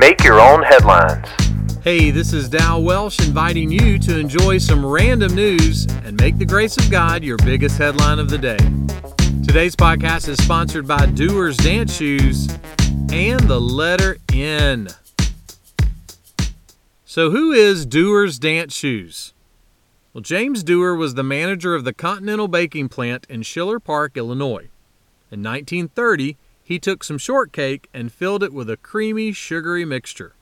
Make your own headlines. Hey, this is Dow Welsh inviting you to enjoy some random news and make the grace of God your biggest headline of the day. Today's podcast is sponsored by Dewar's Dance Shoes and the letter N. So, who is Dewar's Dance Shoes? Well, James Dewar was the manager of the Continental Baking Plant in Schiller Park, Illinois. In 1930, he took some shortcake and filled it with a creamy, sugary mixture.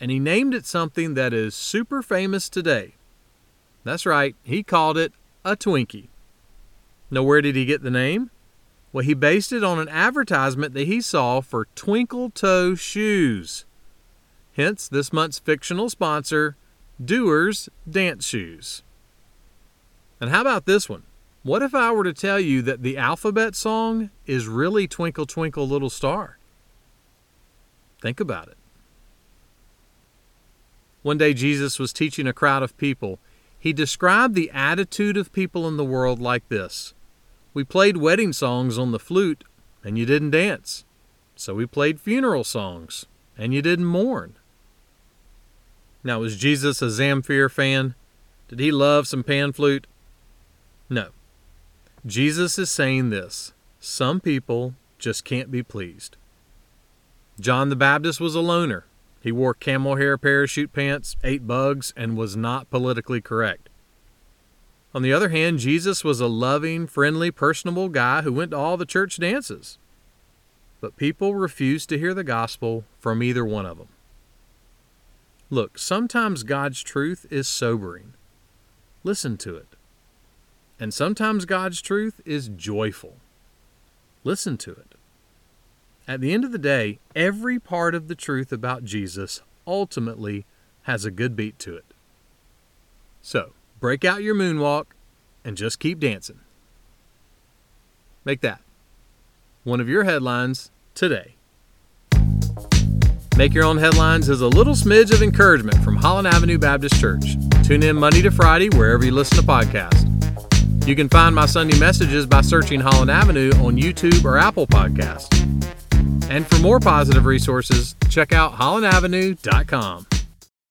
And he named it something that is super famous today. That's right, he called it a Twinkie. Now, where did he get the name? Well, he based it on an advertisement that he saw for Twinkle Toe Shoes. Hence, this month's fictional sponsor, Dewar's Dance Shoes. And how about this one? What if I were to tell you that the alphabet song is really Twinkle Twinkle Little Star? Think about it. One day Jesus was teaching a crowd of people. He described the attitude of people in the world like this We played wedding songs on the flute, and you didn't dance. So we played funeral songs, and you didn't mourn. Now, was Jesus a Zamfir fan? Did he love some pan flute? No. Jesus is saying this some people just can't be pleased. John the Baptist was a loner. He wore camel hair parachute pants, ate bugs, and was not politically correct. On the other hand, Jesus was a loving, friendly, personable guy who went to all the church dances. But people refused to hear the gospel from either one of them. Look, sometimes God's truth is sobering. Listen to it. And sometimes God's truth is joyful. Listen to it. At the end of the day, every part of the truth about Jesus ultimately has a good beat to it. So, break out your moonwalk and just keep dancing. Make that one of your headlines today. Make Your Own Headlines is a little smidge of encouragement from Holland Avenue Baptist Church. Tune in Monday to Friday wherever you listen to podcasts. You can find my Sunday messages by searching Holland Avenue on YouTube or Apple Podcasts. And for more positive resources, check out hollandavenue.com.